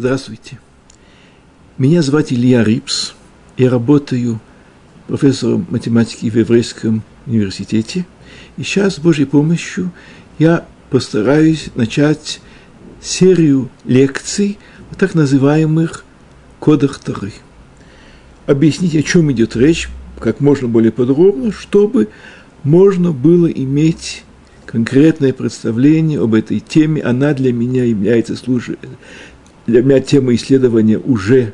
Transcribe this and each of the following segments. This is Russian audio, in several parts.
Здравствуйте. Меня зовут Илья Рипс. Я работаю профессором математики в Еврейском университете. И сейчас, с Божьей помощью, я постараюсь начать серию лекций о так называемых кодах Торы. Объяснить, о чем идет речь, как можно более подробно, чтобы можно было иметь конкретное представление об этой теме. Она для меня является служ... для меня тема исследования уже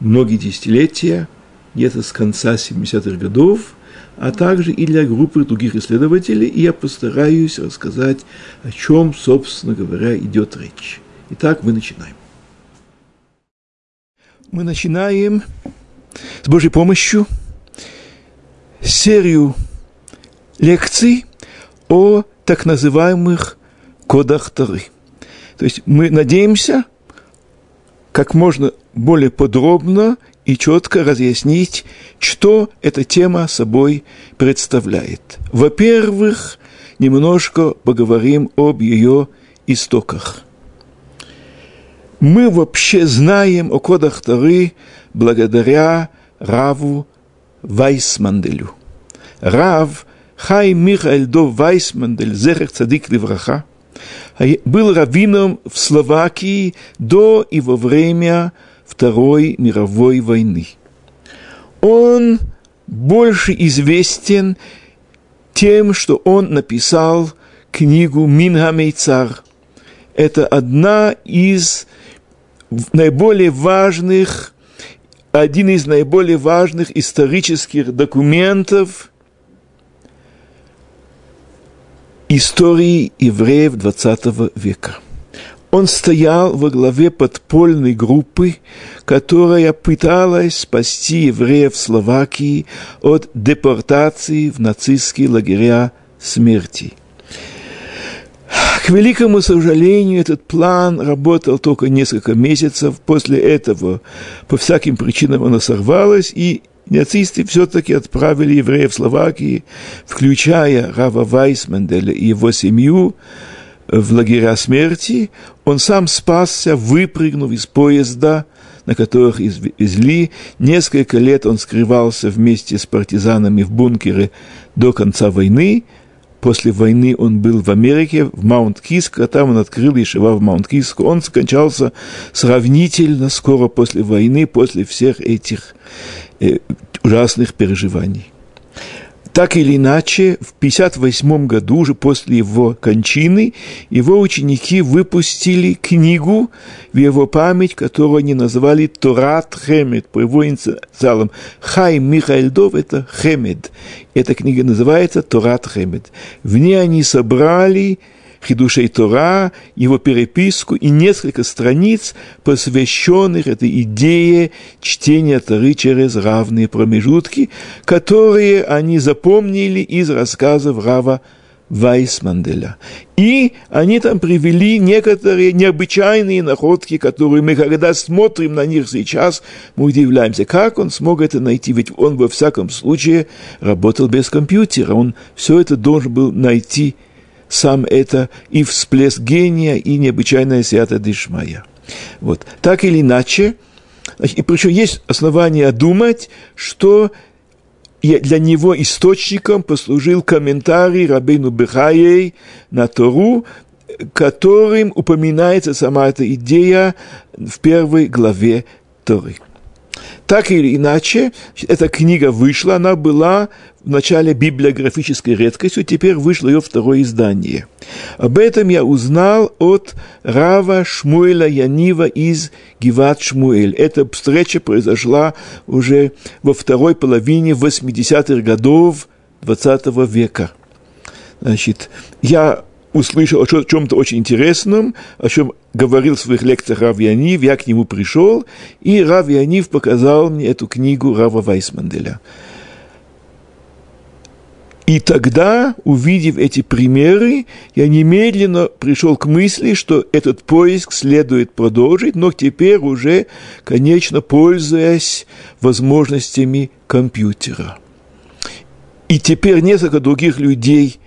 многие десятилетия, где-то с конца 70-х годов, а также и для группы других исследователей, и я постараюсь рассказать, о чем, собственно говоря, идет речь. Итак, мы начинаем. Мы начинаем с Божьей помощью серию лекций о так называемых кодах Торы. То есть мы надеемся как можно более подробно и четко разъяснить, что эта тема собой представляет. Во-первых, немножко поговорим об ее истоках. Мы вообще знаем о кодах Торы благодаря Раву Вайсманделю. Рав Хай Михаэль До Вайсмандель, Зерах Цадик Левраха, был раввином в Словакии до и во время Второй мировой войны. Он больше известен тем, что он написал книгу Минхамейцар. Это одна из наиболее важных, один из наиболее важных исторических документов истории евреев XX века. Он стоял во главе подпольной группы, которая пыталась спасти евреев Словакии от депортации в нацистские лагеря смерти – к великому сожалению, этот план работал только несколько месяцев. После этого, по всяким причинам, оно сорвалось, и нацисты все-таки отправили евреев в Словакии, включая Рава Вайсманделя и его семью, в лагеря смерти. Он сам спасся, выпрыгнув из поезда, на котором их везли. Несколько лет он скрывался вместе с партизанами в бункере до конца войны – После войны он был в Америке, в Маунт-Киск, а там он открыл Ешива в Маунт-Киск. Он скончался сравнительно скоро после войны, после всех этих ужасных переживаний. Так или иначе, в 1958 году, уже после его кончины, его ученики выпустили книгу в его память, которую они назвали Торат Хемед, по его инициалам. Хай Михаэльдов – это Хемед. Эта книга называется Торат Хемед. В ней они собрали Хидушей Тора, его переписку и несколько страниц, посвященных этой идее чтения Торы через равные промежутки, которые они запомнили из рассказов Рава Вайсманделя. И они там привели некоторые необычайные находки, которые мы, когда смотрим на них сейчас, мы удивляемся, как он смог это найти, ведь он во всяком случае работал без компьютера, он все это должен был найти сам это и всплеск гения, и необычайная свята Дишмая. Вот. Так или иначе, и причем есть основания думать, что для него источником послужил комментарий Рабину Бехаей на Тору, которым упоминается сама эта идея в первой главе Торы. Так или иначе, эта книга вышла, она была в начале библиографической редкостью, теперь вышло ее второе издание. Об этом я узнал от Рава Шмуэля Янива из Гиват Шмуэль. Эта встреча произошла уже во второй половине 80-х годов 20 века. Значит, я услышал о чем-то очень интересном, о чем говорил в своих лекциях Рав Янив, я к нему пришел, и Рав Янив показал мне эту книгу Рава Вайсманделя. И тогда, увидев эти примеры, я немедленно пришел к мысли, что этот поиск следует продолжить, но теперь уже, конечно, пользуясь возможностями компьютера. И теперь несколько других людей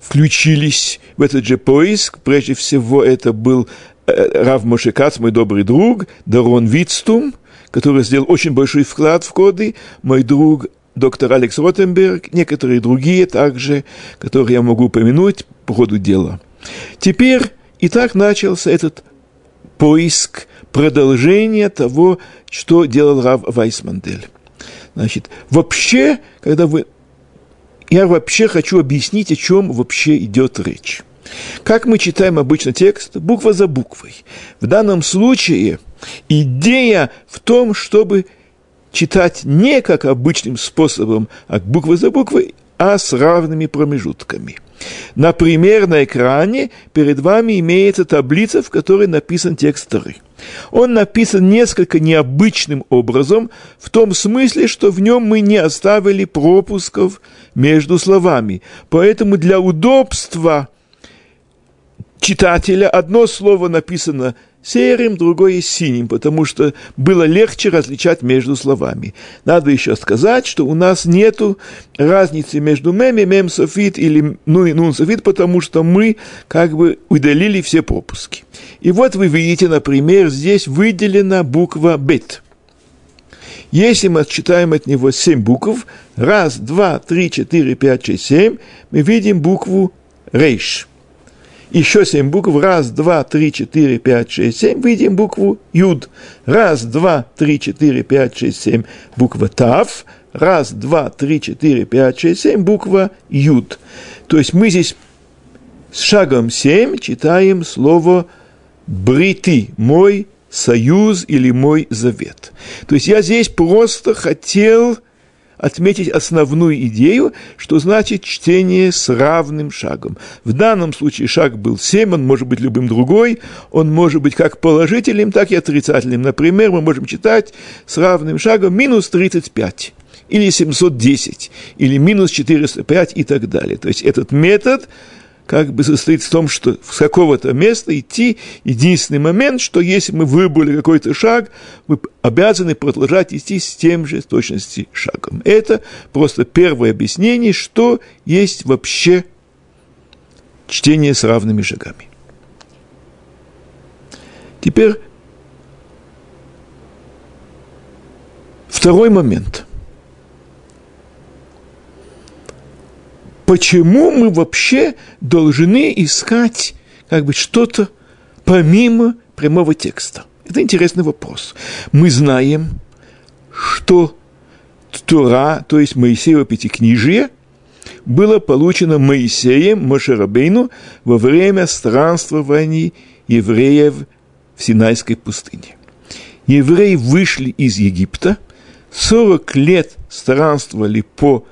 включились в этот же поиск. Прежде всего, это был э, Рав Мошекац, мой добрый друг, Дарон Вицтум, который сделал очень большой вклад в коды, мой друг доктор Алекс Ротенберг, некоторые другие также, которые я могу упомянуть по ходу дела. Теперь и так начался этот поиск, продолжение того, что делал Рав Вайсмандель. Значит, вообще, когда вы... Я вообще хочу объяснить, о чем вообще идет речь. Как мы читаем обычно текст, буква за буквой. В данном случае идея в том, чтобы читать не как обычным способом, а буква за буквой, а с равными промежутками. Например, на экране перед вами имеется таблица, в которой написан текст Торы. Он написан несколько необычным образом, в том смысле, что в нем мы не оставили пропусков между словами. Поэтому для удобства читателя одно слово написано серым, другое синим, потому что было легче различать между словами. Надо еще сказать, что у нас нет разницы между мем и мем софит или ну и нун софит, потому что мы как бы удалили все пропуски. И вот вы видите, например, здесь выделена буква бет. Если мы отчитаем от него семь букв, раз, два, три, четыре, пять, шесть, семь, мы видим букву рейш еще семь букв, раз, два, три, четыре, пять, шесть, семь, видим букву Юд. Раз, два, три, четыре, пять, шесть, семь, буква Тав. Раз, два, три, четыре, пять, шесть, семь, буква Юд. То есть мы здесь с шагом семь читаем слово брити, мой союз или мой завет. То есть я здесь просто хотел отметить основную идею, что значит чтение с равным шагом. В данном случае шаг был 7, он может быть любым другой, он может быть как положительным, так и отрицательным. Например, мы можем читать с равным шагом минус 35 или 710, или минус 405 и так далее. То есть этот метод как бы состоит в том, что с какого-то места идти. Единственный момент, что если мы выбрали какой-то шаг, мы обязаны продолжать идти с тем же точности шагом. Это просто первое объяснение, что есть вообще чтение с равными шагами. Теперь второй момент – почему мы вообще должны искать как бы что-то помимо прямого текста? Это интересный вопрос. Мы знаем, что Тора, то есть Моисеево Пятикнижие, было получено Моисеем Мошерабейну во время странствований евреев в Синайской пустыне. Евреи вышли из Египта, 40 лет странствовали по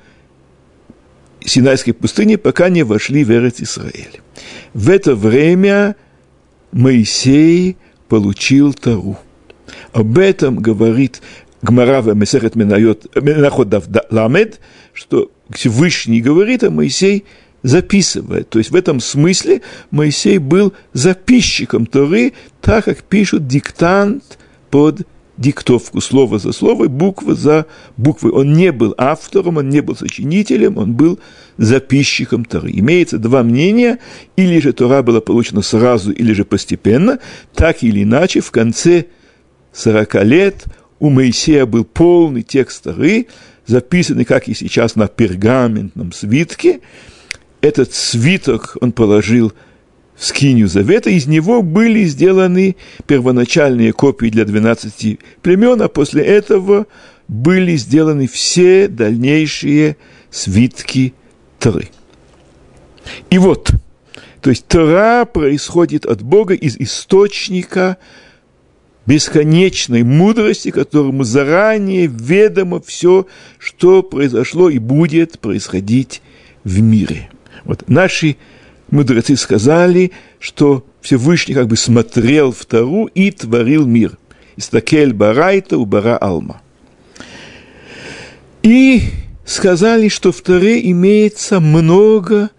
Синайской пустыни, пока не вошли в Эрец Израиль. В это время Моисей получил Тару. Об этом говорит Гмара в Месерет Менахот Ламед, что Всевышний говорит, а Моисей записывает. То есть в этом смысле Моисей был записчиком Торы, так как пишут диктант под диктовку слово за слово, буква за буквой. Он не был автором, он не был сочинителем, он был записчиком Торы. Имеется два мнения, или же Тора была получена сразу, или же постепенно, так или иначе, в конце 40 лет у Моисея был полный текст Торы, записанный, как и сейчас, на пергаментном свитке. Этот свиток он положил скинию завета, из него были сделаны первоначальные копии для 12 племен, а после этого были сделаны все дальнейшие свитки Торы. И вот, то есть Тора происходит от Бога из источника бесконечной мудрости, которому заранее ведомо все, что произошло и будет происходить в мире. Вот наши мудрецы сказали, что Всевышний как бы смотрел в Тару и творил мир. Истакель барайта у бара алма. И сказали, что в Таре имеется много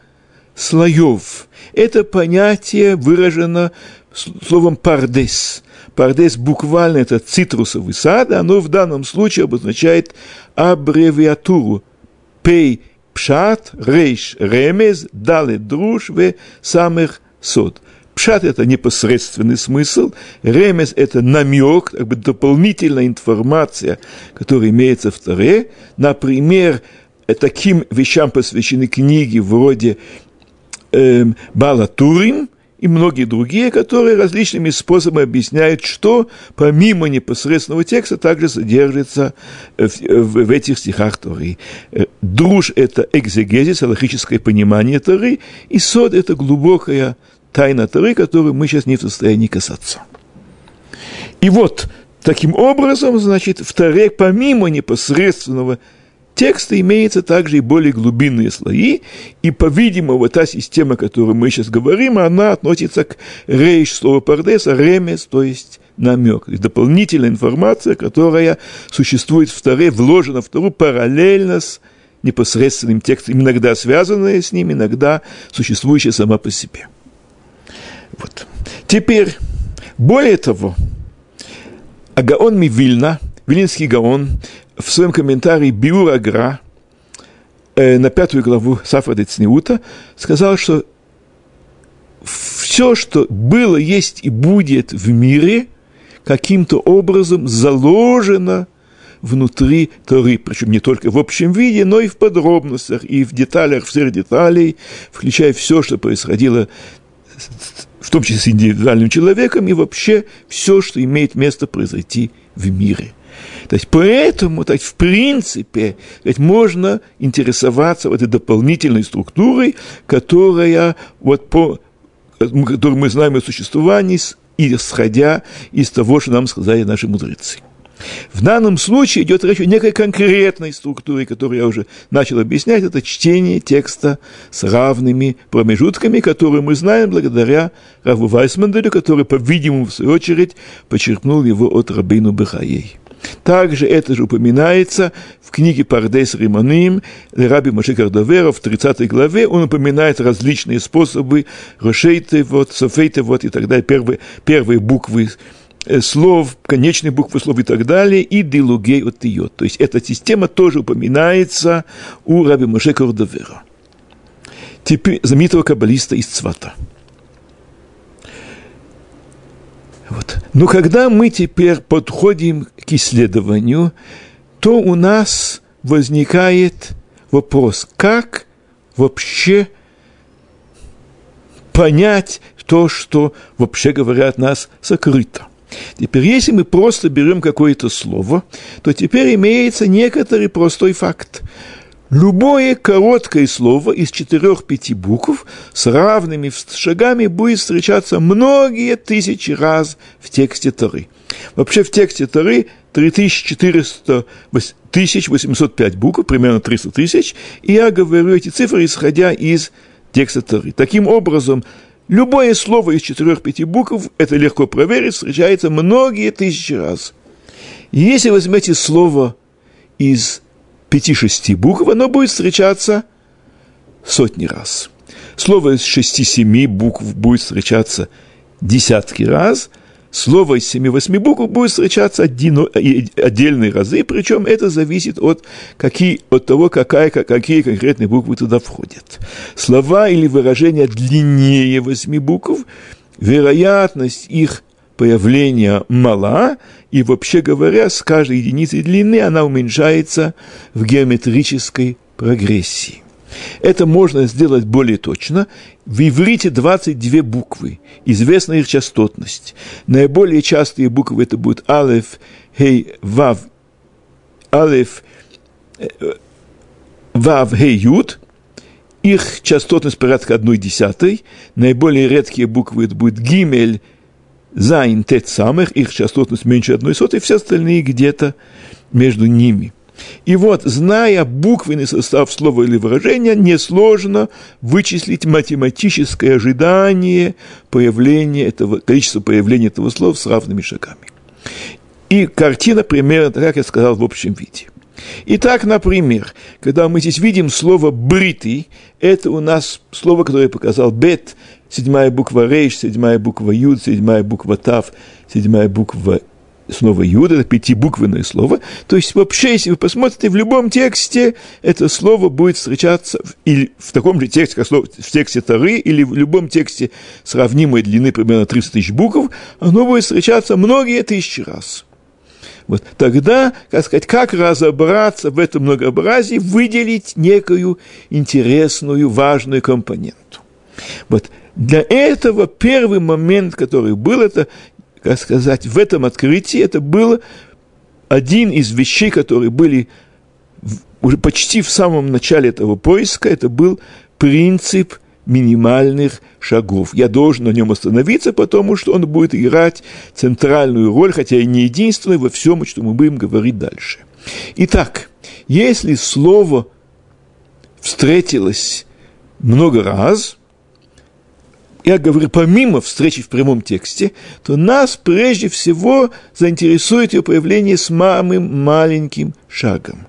слоев. Это понятие выражено словом «пардес». Пардес буквально это цитрусовый сад, оно в данном случае обозначает аббревиатуру «пей пшат, рейш, ремез, дале друж, в самых сот. Пшат – это непосредственный смысл, ремес – это намек, как бы дополнительная информация, которая имеется в Таре. Например, таким вещам посвящены книги вроде э, Бала Турим – и многие другие, которые различными способами объясняют, что помимо непосредственного текста также содержится в, в, в этих стихах Торы. Э, друж – это экзегезис, логическое понимание Торы, и сод – это глубокая тайна Торы, которую мы сейчас не в состоянии касаться. И вот, таким образом, значит, в Торе помимо непосредственного текста имеются также и более глубинные слои, и, по-видимому, та система, о которой мы сейчас говорим, она относится к рейш слова пардеса, ремес, то есть намек, то есть дополнительная информация, которая существует в Торе, вложена в Тору параллельно с непосредственным текстом, иногда связанная с ним, иногда существующая сама по себе. Вот. Теперь, более того, Агаон Мивильна, Вилинский Гаон, в своем комментарии Биур Агра э, на пятую главу Сафрада Цниута сказал, что все, что было, есть и будет в мире, каким-то образом заложено внутри Торы, причем не только в общем виде, но и в подробностях, и в деталях, в всех деталей, включая все, что происходило в том числе с индивидуальным человеком, и вообще все, что имеет место произойти в мире. То есть поэтому, то есть, в принципе, ведь можно интересоваться вот этой дополнительной структурой, которая вот по которую мы знаем о существовании, исходя из того, что нам сказали наши мудрецы. В данном случае идет речь о некой конкретной структуре, которую я уже начал объяснять. Это чтение текста с равными промежутками, которые мы знаем благодаря Раву Вайсманделю, который, по-видимому, в свою очередь, почерпнул его от Рабину Бехаей. Также это же упоминается в книге «Пардес Риманим» Раби Маше Кардовера в 30 главе. Он упоминает различные способы Рошейты, вот, Софейты, вот, и так далее, первые, первые буквы э, слов, конечные буквы слов и так далее, и дилугей от ее. То есть эта система тоже упоминается у Раби Маше. Теперь знаменитого каббалиста из Цвата. Вот. Но когда мы теперь подходим к исследованию, то у нас возникает вопрос, как вообще понять то, что, вообще говоря, от нас сокрыто. Теперь, если мы просто берем какое-то слово, то теперь имеется некоторый простой факт, Любое короткое слово из четырех-пяти букв с равными шагами будет встречаться многие тысячи раз в тексте Торы. Вообще в тексте Торы 3400, 1805 букв, примерно 300 тысяч, и я говорю эти цифры, исходя из текста Торы. Таким образом, любое слово из четырех-пяти букв, это легко проверить, встречается многие тысячи раз. Если возьмете слово из пяти-шести букв, оно будет встречаться сотни раз. Слово из шести-семи букв будет встречаться десятки раз, слово из семи-восьми букв будет встречаться отдельные разы, причем это зависит от, какие, от того, какая, какие конкретные буквы туда входят. Слова или выражения длиннее восьми букв, вероятность их появления мала, и вообще говоря, с каждой единицей длины она уменьшается в геометрической прогрессии. Это можно сделать более точно. В иврите 22 буквы, известна их частотность. Наиболее частые буквы это будут алеф, хей, вав, алеф, э, вав, хей, ют. Их частотность порядка одной десятой. Наиболее редкие буквы это будет гимель, Зайн тет самых, их частотность меньше одной сотой, все остальные где-то между ними. И вот, зная буквенный состав слова или выражения, несложно вычислить математическое ожидание появления этого, количества появления этого слова с равными шагами. И картина примерно так, как я сказал, в общем виде. Итак, например, когда мы здесь видим слово «бритый», это у нас слово, которое показал, «бет», седьмая буква рейш, седьмая буква юд, седьмая буква тав, седьмая буква снова Юд, это пятибуквенное слово. То есть вообще, если вы посмотрите, в любом тексте это слово будет встречаться в, или в таком же тексте, как слово, в тексте Тары, или в любом тексте сравнимой длины, примерно 30 тысяч букв, оно будет встречаться многие тысячи раз. Вот тогда, как сказать, как разобраться в этом многообразии, выделить некую интересную, важную компоненту. Вот для этого первый момент, который был, это как сказать, в этом открытии это был один из вещей, которые были уже почти в самом начале этого поиска, это был принцип минимальных шагов. Я должен на нем остановиться, потому что он будет играть центральную роль, хотя и не единственную, во всем, что мы будем говорить дальше. Итак, если слово встретилось много раз, я говорю, помимо встречи в прямом тексте, то нас прежде всего заинтересует ее появление с самым маленьким шагом.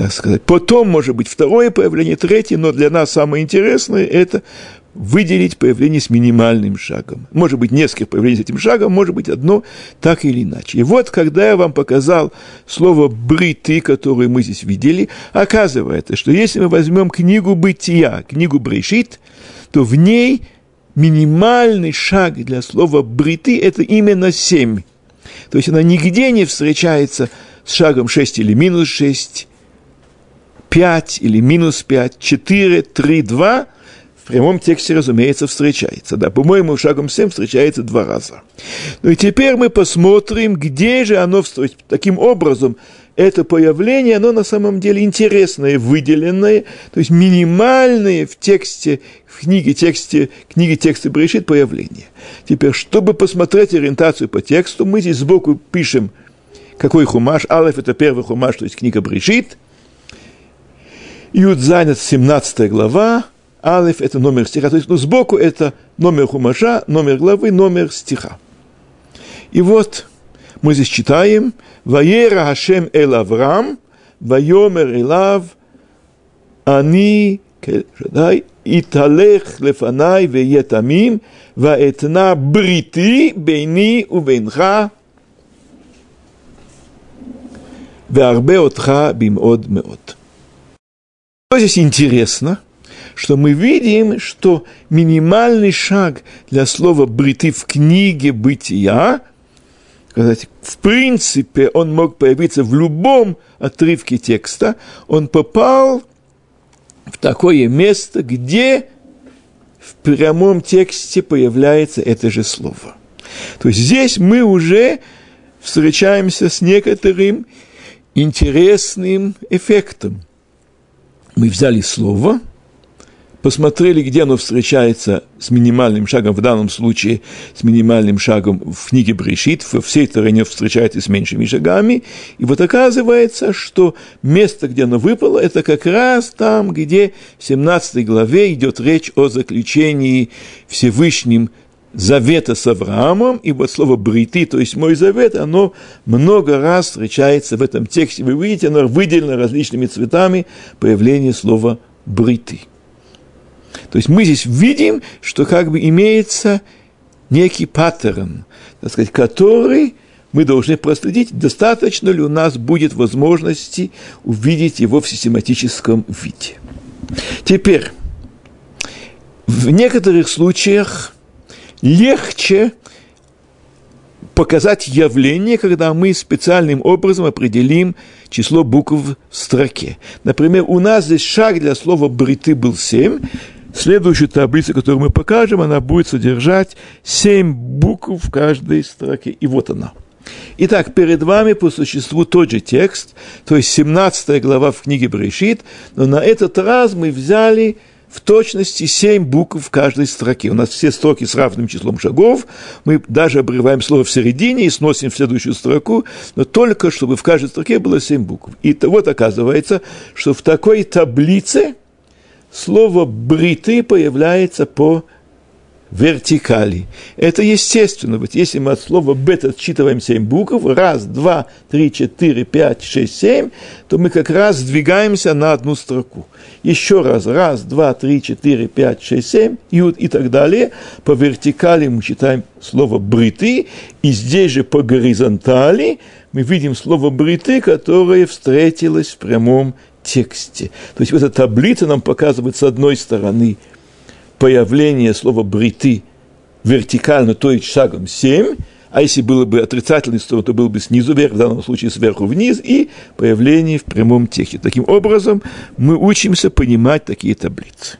Так сказать. Потом, может быть, второе появление, третье, но для нас самое интересное – это выделить появление с минимальным шагом. Может быть, несколько появлений с этим шагом, может быть, одно так или иначе. И вот, когда я вам показал слово «бриты», которое мы здесь видели, оказывается, что если мы возьмем книгу «Бытия», книгу «Брешит», то в ней – минимальный шаг для слова «бриты» – это именно семь. То есть она нигде не встречается с шагом 6 или минус 6, 5 или минус 5, 4, 3, 2 – в прямом тексте, разумеется, встречается. Да, по-моему, шагом 7 встречается два раза. Ну и теперь мы посмотрим, где же оно встречается. Таким образом, это появление, оно на самом деле интересное, выделенное, то есть минимальное в тексте, в книге, тексте, книге текста Брешит появление. Теперь, чтобы посмотреть ориентацию по тексту, мы здесь сбоку пишем, какой хумаш. Алеф – это первый хумаш, то есть книга Брешит. Юдзайнет, 17 глава, Алиф – это номер стиха. То есть, ну, сбоку это номер хумажа, номер главы, номер стиха. И вот мы здесь читаем «Ваера Хашем Эл Авраам, Вайомер Элав, Ани Кельшадай, Италех Лефанай Веетамим, Ваэтна Брити Бейни Убейнха, Веарбе Отха Бимод Меот». Что здесь интересно, что мы видим, что минимальный шаг для слова «бриты» в книге «Бытия» сказать, в принципе, он мог появиться в любом отрывке текста, он попал в такое место, где в прямом тексте появляется это же слово. То есть здесь мы уже встречаемся с некоторым интересным эффектом. Мы взяли слово – посмотрели, где оно встречается с минимальным шагом, в данном случае с минимальным шагом в книге Брешит, во всей Таре встречается с меньшими шагами, и вот оказывается, что место, где оно выпало, это как раз там, где в 17 главе идет речь о заключении Всевышним завета с Авраамом, и вот слово «бриты», то есть «мой завет», оно много раз встречается в этом тексте. Вы видите, оно выделено различными цветами появление слова «бриты». То есть мы здесь видим, что как бы имеется некий паттерн, так сказать, который мы должны проследить, достаточно ли у нас будет возможности увидеть его в систематическом виде. Теперь, в некоторых случаях легче показать явление, когда мы специальным образом определим число букв в строке. Например, у нас здесь шаг для слова «бриты» был 7, Следующая таблица, которую мы покажем, она будет содержать семь букв в каждой строке. И вот она. Итак, перед вами по существу тот же текст, то есть 17 глава в книге Брешит, но на этот раз мы взяли в точности семь букв в каждой строке. У нас все строки с равным числом шагов, мы даже обрываем слово в середине и сносим в следующую строку, но только чтобы в каждой строке было семь букв. И вот оказывается, что в такой таблице – слово «бриты» появляется по вертикали. Это естественно. Вот если мы от слова бет отсчитываем 7 букв, раз, два, три, четыре, пять, шесть, семь, то мы как раз сдвигаемся на одну строку. Еще раз, раз, два, три, четыре, пять, шесть, семь, и, и так далее. По вертикали мы читаем слово брыты, и здесь же по горизонтали мы видим слово бриты, которое встретилось в прямом тексте. То есть вот эта таблица нам показывает с одной стороны – появление слова «бриты» вертикально, то есть шагом 7, а если было бы отрицательной стороной, то было бы снизу вверх, в данном случае сверху вниз, и появление в прямом тексте. Таким образом, мы учимся понимать такие таблицы.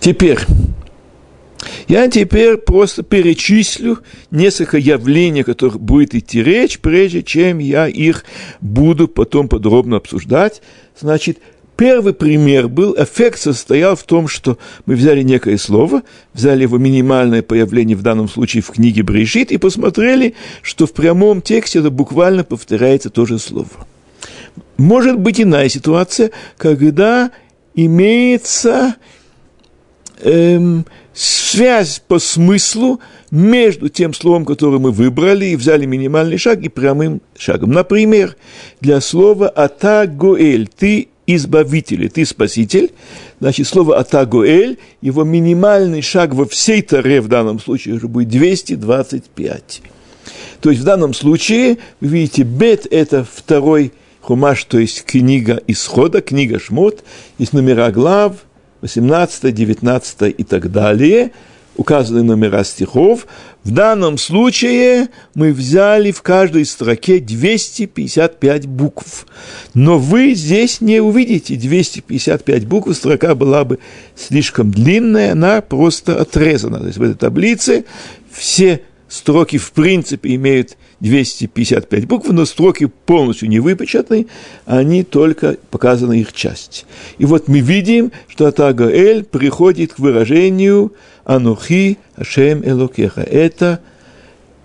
Теперь, я теперь просто перечислю несколько явлений, о которых будет идти речь, прежде чем я их буду потом подробно обсуждать. Значит, первый пример был, эффект состоял в том, что мы взяли некое слово, взяли его минимальное появление в данном случае в книге Брежит и посмотрели, что в прямом тексте это буквально повторяется то же слово. Может быть иная ситуация, когда имеется эм, связь по смыслу между тем словом, которое мы выбрали, и взяли минимальный шаг, и прямым шагом. Например, для слова «атагоэль» – «ты избавитель», «ты спаситель», значит, слово «атагоэль», его минимальный шаг во всей Таре в данном случае уже будет 225. То есть в данном случае, вы видите, бет – это второй хумаш, то есть книга исхода, книга шмот, есть номера глав – 18, 19 и так далее, указаны номера стихов. В данном случае мы взяли в каждой строке 255 букв. Но вы здесь не увидите 255 букв, строка была бы слишком длинная, она просто отрезана. То есть в этой таблице все строки в принципе имеют 255 букв, но строки полностью не выпечатаны, они только показаны их часть. И вот мы видим, что Атагаэль приходит к выражению Анухи Ашем Элокеха. Это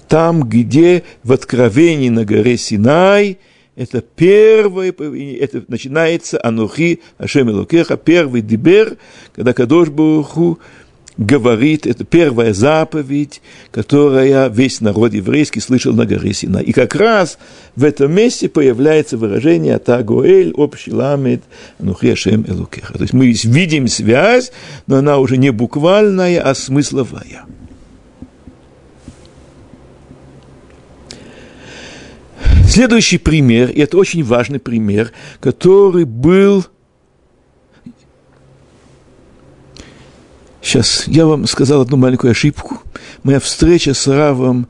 там, где в Откровении на горе Синай – это первое, это начинается Анухи Ашем Элокеха, первый дибер, когда Кадош Баруху говорит, это первая заповедь, которая весь народ еврейский слышал на горе Сина. И как раз в этом месте появляется выражение «Атагоэль общий ламет анухешем элукеха». То есть мы видим связь, но она уже не буквальная, а смысловая. Следующий пример, и это очень важный пример, который был Сейчас, я вам сказал одну маленькую ошибку. Моя встреча с Равом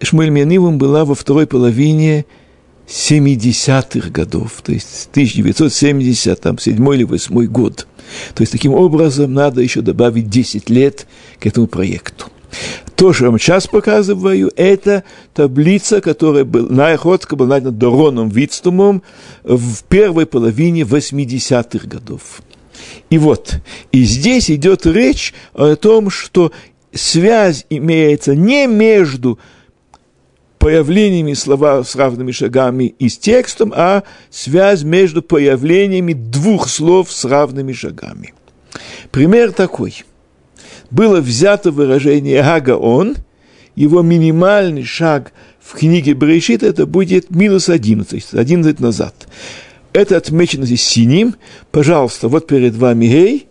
Шмуэлем Янивом была во второй половине 70-х годов, то есть 1977 или 8 год. То есть, таким образом, надо еще добавить 10 лет к этому проекту. То, что я вам сейчас показываю, это таблица, которая была, на Охотска была найдена Дороном Вицтумом в первой половине 80-х годов. И вот, и здесь идет речь о том, что связь имеется не между появлениями слова с равными шагами и с текстом, а связь между появлениями двух слов с равными шагами. Пример такой. Было взято выражение «агаон», его минимальный шаг в книге Брешит это будет минус 11, 11 назад. Это отмечено здесь синим. Пожалуйста, вот перед вами гей.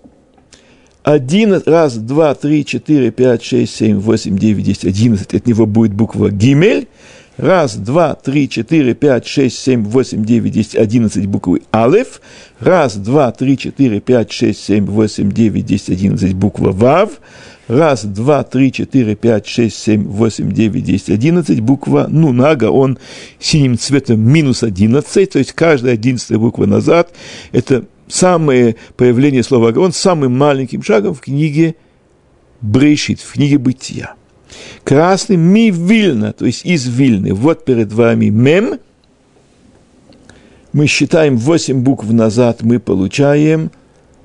Один, раз, два, три, четыре, пять, шесть, семь, восемь, девять, десять, одиннадцать. От него будет буква гимель. Раз, два, три, четыре, пять, шесть, семь, восемь, девять, десять, одиннадцать буквы алеф. Раз, два, три, четыре, пять, шесть, семь, восемь, девять, десять, одиннадцать буква вав. Раз, два, три, четыре, пять, шесть, семь, восемь, девять, десять, одиннадцать. Буква ну нага, он синим цветом минус одиннадцать, то есть каждая одиннадцатая буква назад. Это самое появление слова он самым маленьким шагом в книге Брейшит, в книге Бытия. Красный ми Вильна, то есть из Вильны. Вот перед вами мем. Мы считаем 8 букв назад, мы получаем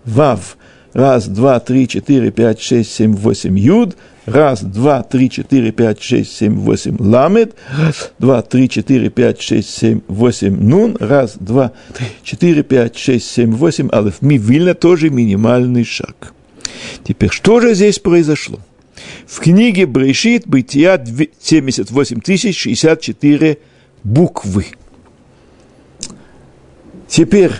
вав. Раз, два, три, четыре, пять, шесть, семь, восемь юд. Раз, два, три, четыре, пять, шесть, семь, восемь ламет. Раз, два, три, четыре, пять, шесть, семь, восемь нун. Раз, два, три, четыре, пять, шесть, семь, восемь алиф. Ми вильно тоже минимальный шаг. Теперь, что же здесь произошло? В книге Брешит бытия 78 тысяч 64 буквы. Теперь,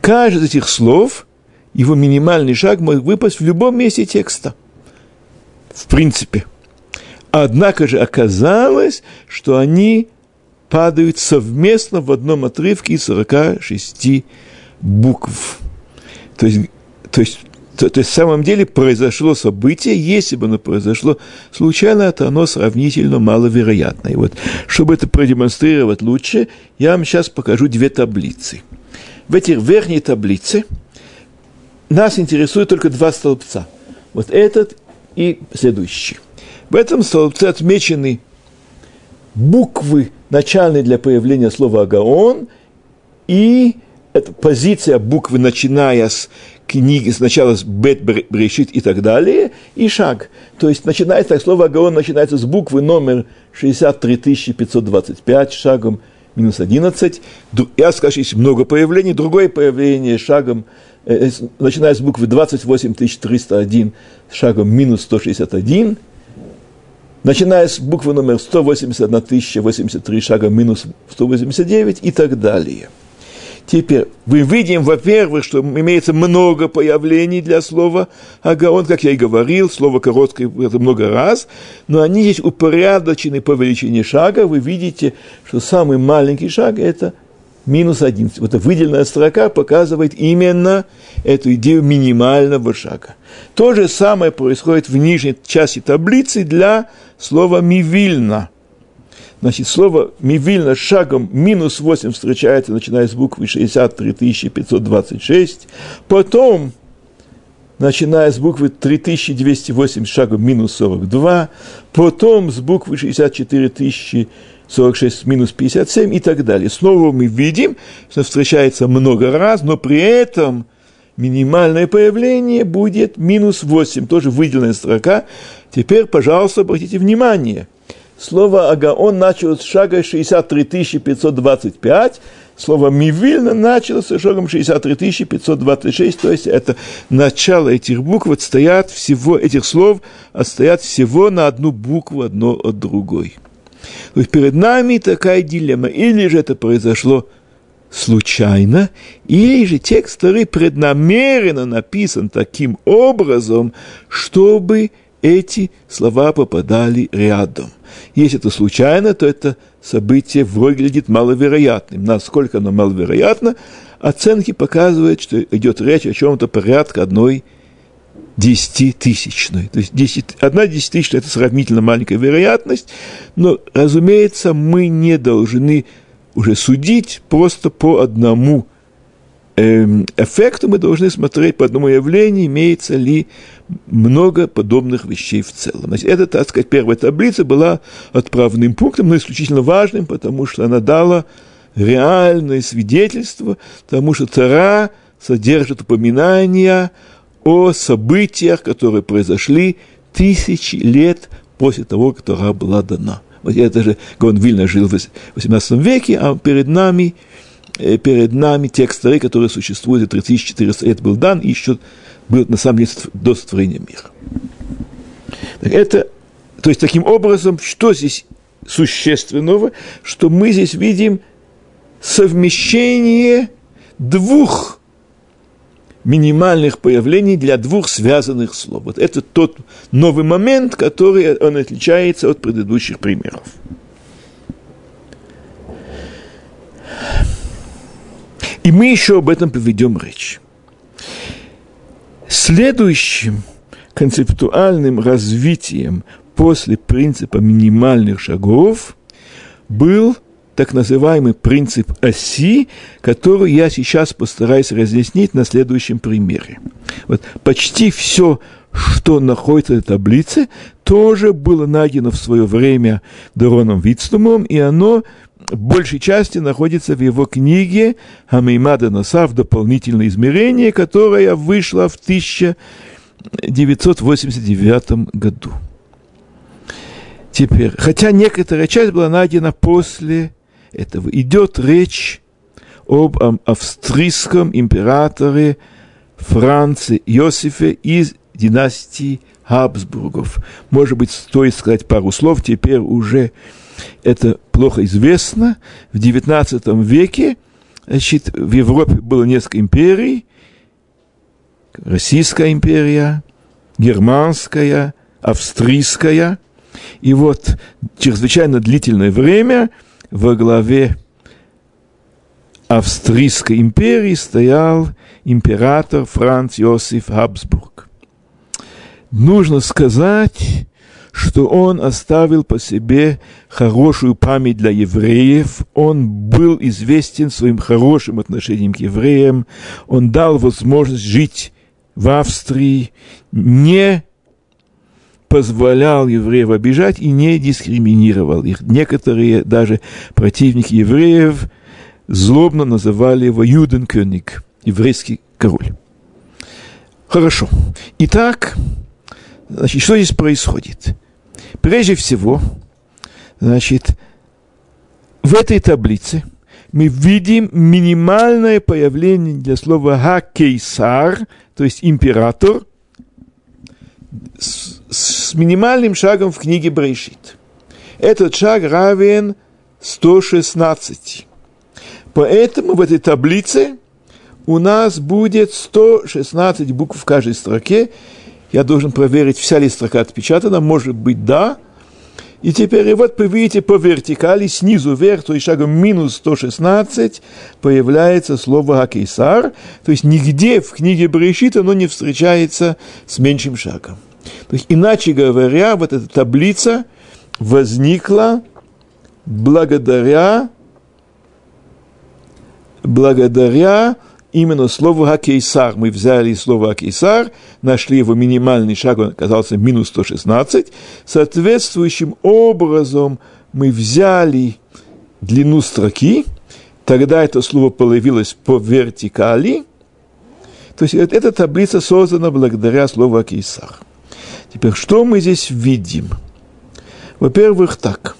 каждый из этих слов, его минимальный шаг может выпасть в любом месте текста. В принципе. Однако же оказалось, что они падают совместно в одном отрывке из 46 букв. То есть, то есть то, то есть, в самом деле произошло событие, если бы оно произошло случайно, то оно сравнительно маловероятно. И вот, чтобы это продемонстрировать лучше, я вам сейчас покажу две таблицы. В этих верхней таблице нас интересует только два столбца. Вот этот и следующий. В этом столбце отмечены буквы, начальные для появления слова «агаон», и это позиция буквы, начиная с книги, сначала с бет брешит и так далее, и шаг. То есть начинается, слово Агаон начинается с буквы номер 63525, шагом минус 11. Я скажу, есть много появлений, другое появление шагом, начиная с буквы 28301, шагом минус 161, начиная с буквы номер 181 083, шагом минус 189 и так далее – Теперь мы видим, во-первых, что имеется много появлений для слова Агаон, как я и говорил, слово короткое это много раз, но они здесь упорядочены по величине шага. Вы видите, что самый маленький шаг – это минус один. Вот эта выделенная строка показывает именно эту идею минимального шага. То же самое происходит в нижней части таблицы для слова «мивильна». Значит, слово «мивильно» шагом минус 8 встречается, начиная с буквы 63 526. Потом, начиная с буквы 3208 шагом минус 42. Потом с буквы 64 46 минус 57 и так далее. Снова мы видим, что встречается много раз, но при этом минимальное появление будет минус 8, тоже выделенная строка. Теперь, пожалуйста, обратите внимание – Слово Агаон началось с шага 63 525, слово Мивильна началось с шагом 63 526, то есть это начало этих букв отстоят всего, этих слов отстоят всего на одну букву одно от другой. То есть перед нами такая дилемма, или же это произошло случайно, или же текст который преднамеренно написан таким образом, чтобы эти слова попадали рядом. Если это случайно, то это событие выглядит маловероятным. Насколько оно маловероятно, оценки показывают, что идет речь о чем-то порядка одной десятитысячной. То есть 10, одна десятитысячная – это сравнительно маленькая вероятность, но, разумеется, мы не должны уже судить просто по одному эм, эффекту, мы должны смотреть по одному явлению, имеется ли много подобных вещей в целом. Значит, эта, так сказать, первая таблица была отправным пунктом, но исключительно важным, потому что она дала реальное свидетельство тому, что Тара содержит упоминания о событиях, которые произошли тысячи лет после того, как Тора была дана. Вот это же Гон Вильна жил в XVIII веке, а перед нами, э, перед нами текст Торы, который существует, 3400 лет был дан, и еще был на самом деле до сотворения мира. Так это, то есть таким образом, что здесь существенного, что мы здесь видим совмещение двух минимальных появлений для двух связанных слов. Вот это тот новый момент, который он отличается от предыдущих примеров. И мы еще об этом поведем речь. Следующим концептуальным развитием после принципа минимальных шагов был так называемый принцип оси, который я сейчас постараюсь разъяснить на следующем примере. Вот почти все, что находится в таблице, тоже было найдено в свое время Дороном Вицтумом, и оно в большей части находится в его книге Хамеймада Насав «Дополнительное измерение», которая вышла в 1989 году. Теперь, хотя некоторая часть была найдена после этого, идет речь об австрийском императоре Франце Иосифе из династии Хабсбургов. Может быть, стоит сказать пару слов, теперь уже это плохо известно. В XIX веке значит, в Европе было несколько империй. Российская империя, германская, австрийская. И вот чрезвычайно длительное время во главе Австрийской империи стоял император Франц Иосиф Хабсбург. Нужно сказать, что он оставил по себе хорошую память для евреев, он был известен своим хорошим отношением к евреям, он дал возможность жить в Австрии, не позволял евреев обижать и не дискриминировал их. Некоторые даже противники евреев – злобно называли его Юденкёник, еврейский король. Хорошо. Итак, значит, что здесь происходит? Прежде всего, значит, в этой таблице мы видим минимальное появление для слова «ха-кейсар», то есть император, с минимальным шагом в книге Брейшит. Этот шаг равен 116. Поэтому в этой таблице у нас будет 116 букв в каждой строке. Я должен проверить, вся ли строка отпечатана. Может быть, да. И теперь, и вот вы видите по вертикали, снизу вверх, то есть шагом минус 116, появляется слово «Акейсар». То есть нигде в книге Брешит оно не встречается с меньшим шагом. То есть, иначе говоря, вот эта таблица возникла благодаря благодаря именно слову «хакейсар». Мы взяли слово «хакейсар», нашли его минимальный шаг, он оказался минус 116. Соответствующим образом мы взяли длину строки, тогда это слово появилось по вертикали. То есть эта таблица создана благодаря слову «хакейсар». Теперь, что мы здесь видим? Во-первых, так.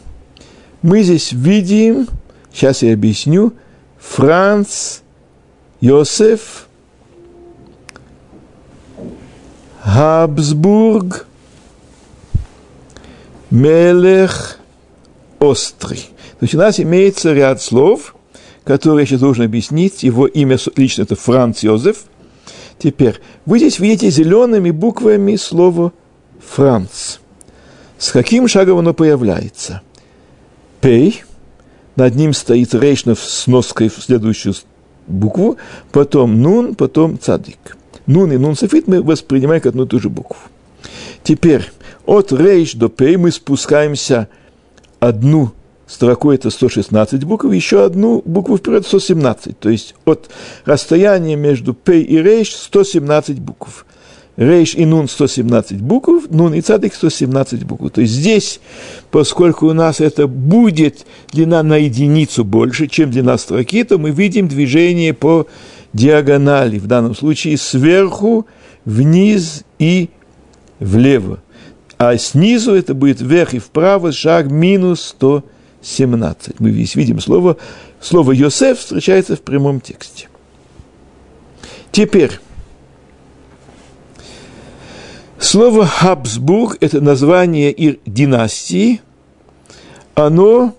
Мы здесь видим, сейчас я объясню – Франц Йосеф Хабсбург Мелех Острый. То есть у нас имеется ряд слов, которые я сейчас должен объяснить. Его имя лично это Франц Йозеф. Теперь, вы здесь видите зелеными буквами слово «Франц». С каким шагом оно появляется? Пей – над ним стоит рейшнов с ноской в следующую букву, потом нун, потом цадик. Нун и нун софит мы воспринимаем как одну и ту же букву. Теперь от рейш до пей мы спускаемся одну строку, это 116 букв, еще одну букву вперед 117. То есть от расстояния между пей и рейш 117 букв. Рейш и Нун 117 букв, Нун и Цадик 117 букв. То есть здесь, поскольку у нас это будет длина на единицу больше, чем длина строки, то мы видим движение по диагонали, в данном случае сверху, вниз и влево. А снизу это будет вверх и вправо, шаг минус 117. Мы здесь видим слово, слово Йосеф встречается в прямом тексте. Теперь, Слово Хабсбург – это название династии. Оно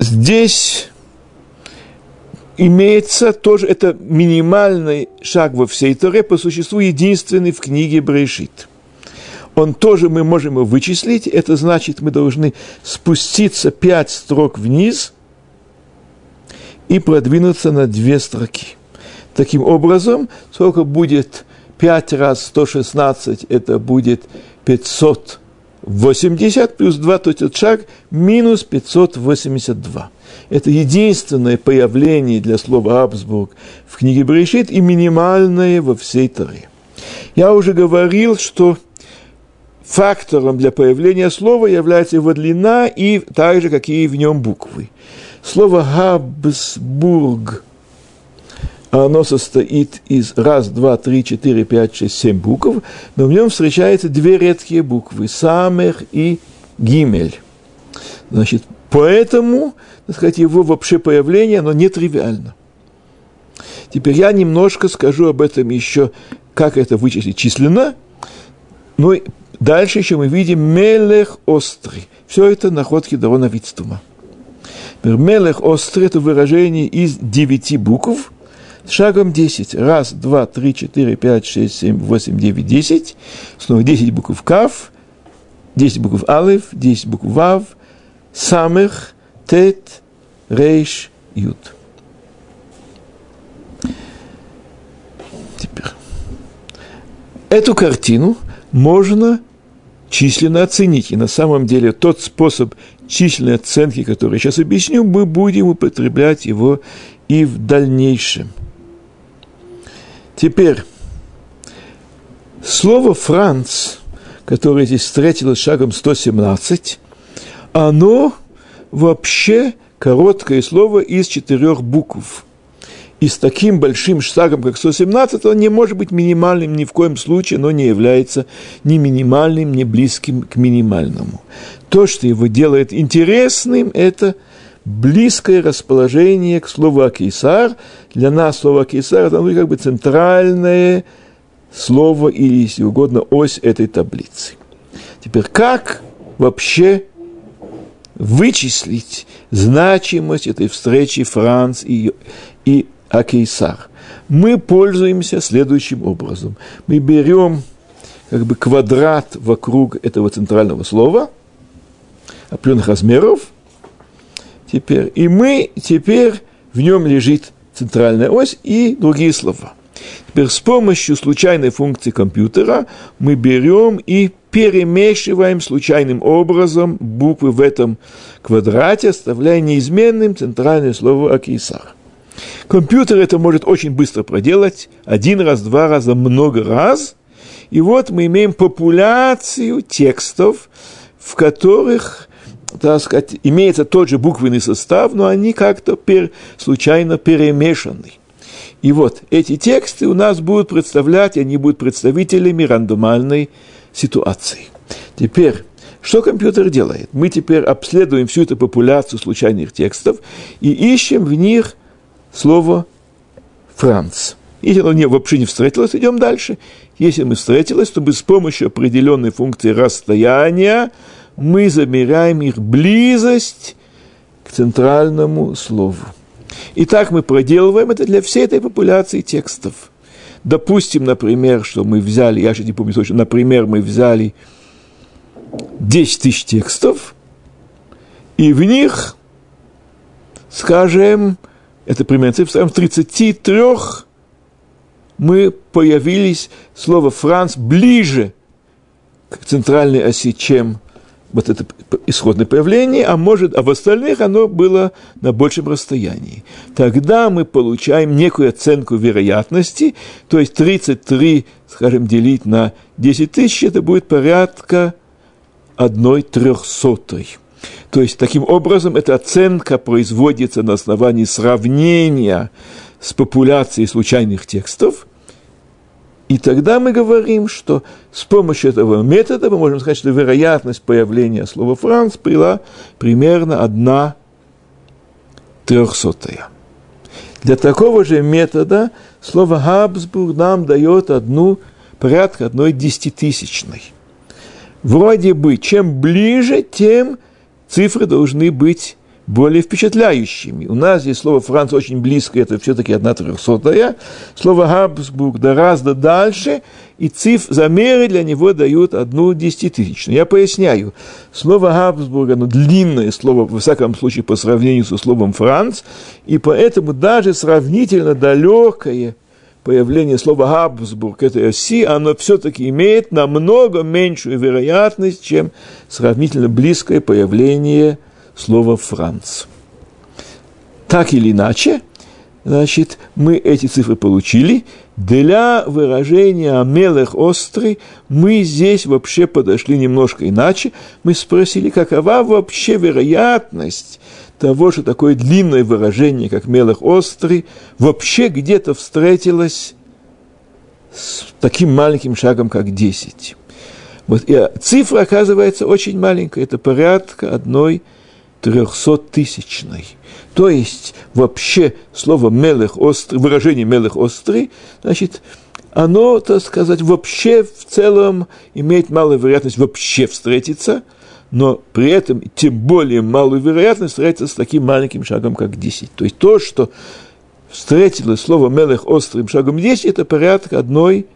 здесь имеется тоже, это минимальный шаг во всей Торе, по существу единственный в книге Брешит. Он тоже мы можем его вычислить, это значит, мы должны спуститься пять строк вниз и продвинуться на две строки. Таким образом, сколько будет 5 раз 116, это будет 580 плюс 2, то есть этот шаг минус 582. Это единственное появление для слова «Абсбург» в книге Брешит и минимальное во всей Торе. Я уже говорил, что фактором для появления слова является его длина и так же, какие в нем буквы. Слово «Габсбург» оно состоит из раз, два, три, четыре, пять, шесть, семь букв, но в нем встречаются две редкие буквы – «Самех» и «Гимель». Значит, поэтому, так сказать, его вообще появление, оно нетривиально. Теперь я немножко скажу об этом еще, как это вычислить численно. Ну, дальше еще мы видим «Мелех острый». Все это находки Дарона Вицтума. Мелех острый – это выражение из девяти букв – шагом 10. Раз, два, три, четыре, пять, шесть, семь, восемь, девять, десять. Снова 10 букв Кав, 10 букв Алев, 10 букв Вав, Самых, Тет, Рейш, Ют. Теперь. Эту картину можно численно оценить. И на самом деле тот способ численной оценки, который я сейчас объясню, мы будем употреблять его и в дальнейшем – Теперь, слово «Франц», которое здесь встретилось шагом 117, оно вообще короткое слово из четырех букв. И с таким большим шагом, как 117, он не может быть минимальным ни в коем случае, но не является ни минимальным, ни близким к минимальному. То, что его делает интересным, это – близкое расположение к слову «акейсар». Для нас слово «акейсар» – это ну, как бы центральное слово или, если угодно, ось этой таблицы. Теперь, как вообще вычислить значимость этой встречи Франц и, и Акейсар? Мы пользуемся следующим образом. Мы берем как бы квадрат вокруг этого центрального слова определенных размеров – теперь. И мы теперь в нем лежит центральная ось и другие слова. Теперь с помощью случайной функции компьютера мы берем и перемешиваем случайным образом буквы в этом квадрате, оставляя неизменным центральное слово «акисар». Компьютер это может очень быстро проделать, один раз, два раза, много раз. И вот мы имеем популяцию текстов, в которых так сказать, имеется тот же буквенный состав, но они как-то пер, случайно перемешаны. И вот эти тексты у нас будут представлять, они будут представителями рандомальной ситуации. Теперь, что компьютер делает? Мы теперь обследуем всю эту популяцию случайных текстов и ищем в них слово «Франц». Если оно не, вообще не встретилось, идем дальше. Если мы встретилось, то мы с помощью определенной функции расстояния мы замеряем их близость к центральному слову. И так мы проделываем это для всей этой популяции текстов. Допустим, например, что мы взяли, я же не помню точно, например, мы взяли 10 тысяч текстов, и в них, скажем, это примерно цифра, в 33 мы появились слово «Франц» ближе к центральной оси, чем вот это исходное появление, а может, а в остальных оно было на большем расстоянии. Тогда мы получаем некую оценку вероятности, то есть 33, скажем, делить на 10 тысяч, это будет порядка одной трехсотой. То есть, таким образом, эта оценка производится на основании сравнения с популяцией случайных текстов – и тогда мы говорим, что с помощью этого метода мы можем сказать, что вероятность появления слова «Франц» была примерно одна трехсотая. Для такого же метода слово «Габсбург» нам дает одну, порядка одной десятитысячной. Вроде бы, чем ближе, тем цифры должны быть более впечатляющими. У нас здесь слово «Франц» очень близко, это все-таки одна трехсотая. Слово «Габсбург» гораздо дальше, и цифр, замеры для него дают одну десятитысячную. Я поясняю. Слово «Габсбург» оно длинное слово, во всяком случае, по сравнению со словом «Франц», и поэтому даже сравнительно далекое появление слова «Габсбург» этой оси, оно все-таки имеет намного меньшую вероятность, чем сравнительно близкое появление слово «Франц». Так или иначе, значит, мы эти цифры получили. Для выражения «мелех острый» мы здесь вообще подошли немножко иначе. Мы спросили, какова вообще вероятность того, что такое длинное выражение, как «мелех острый», вообще где-то встретилось с таким маленьким шагом, как 10. Вот, и цифра оказывается очень маленькая, это порядка одной трехсоттысячной. То есть вообще слово «мелех острый», выражение «мелех острый», значит, оно, так сказать, вообще в целом имеет малую вероятность вообще встретиться, но при этом тем более малую вероятность встретиться с таким маленьким шагом, как 10. То есть то, что встретилось слово «мелех острым шагом 10», это порядка одной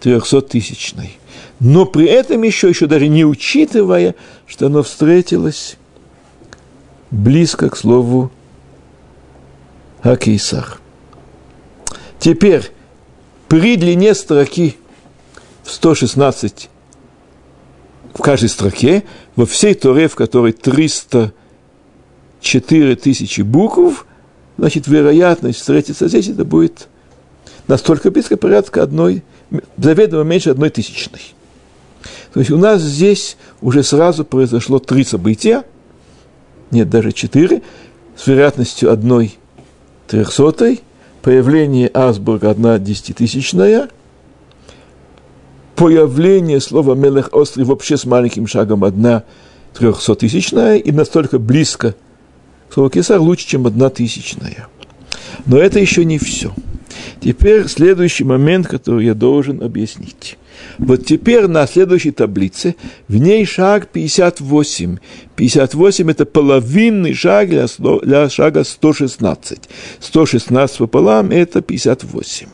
трехсоттысячной. Но при этом еще, еще даже не учитывая, что оно встретилось близко к слову Акейсар. Теперь при длине строки в 116 в каждой строке, во всей Торе, в которой 304 тысячи букв, значит, вероятность встретиться здесь, это будет настолько близко, порядка одной, заведомо меньше одной тысячной. То есть у нас здесь уже сразу произошло три события – нет, даже четыре, с вероятностью одной трехсотой, появление Асбурга одна десятитысячная, появление слова Мелех Острый вообще с маленьким шагом одна трехсотысячная и настолько близко к слову Кесар лучше, чем одна тысячная. Но это еще не все. Теперь следующий момент, который я должен объяснить. Вот теперь на следующей таблице в ней шаг 58. 58 – это половинный шаг для, для шага 116. 116 пополам – это 58.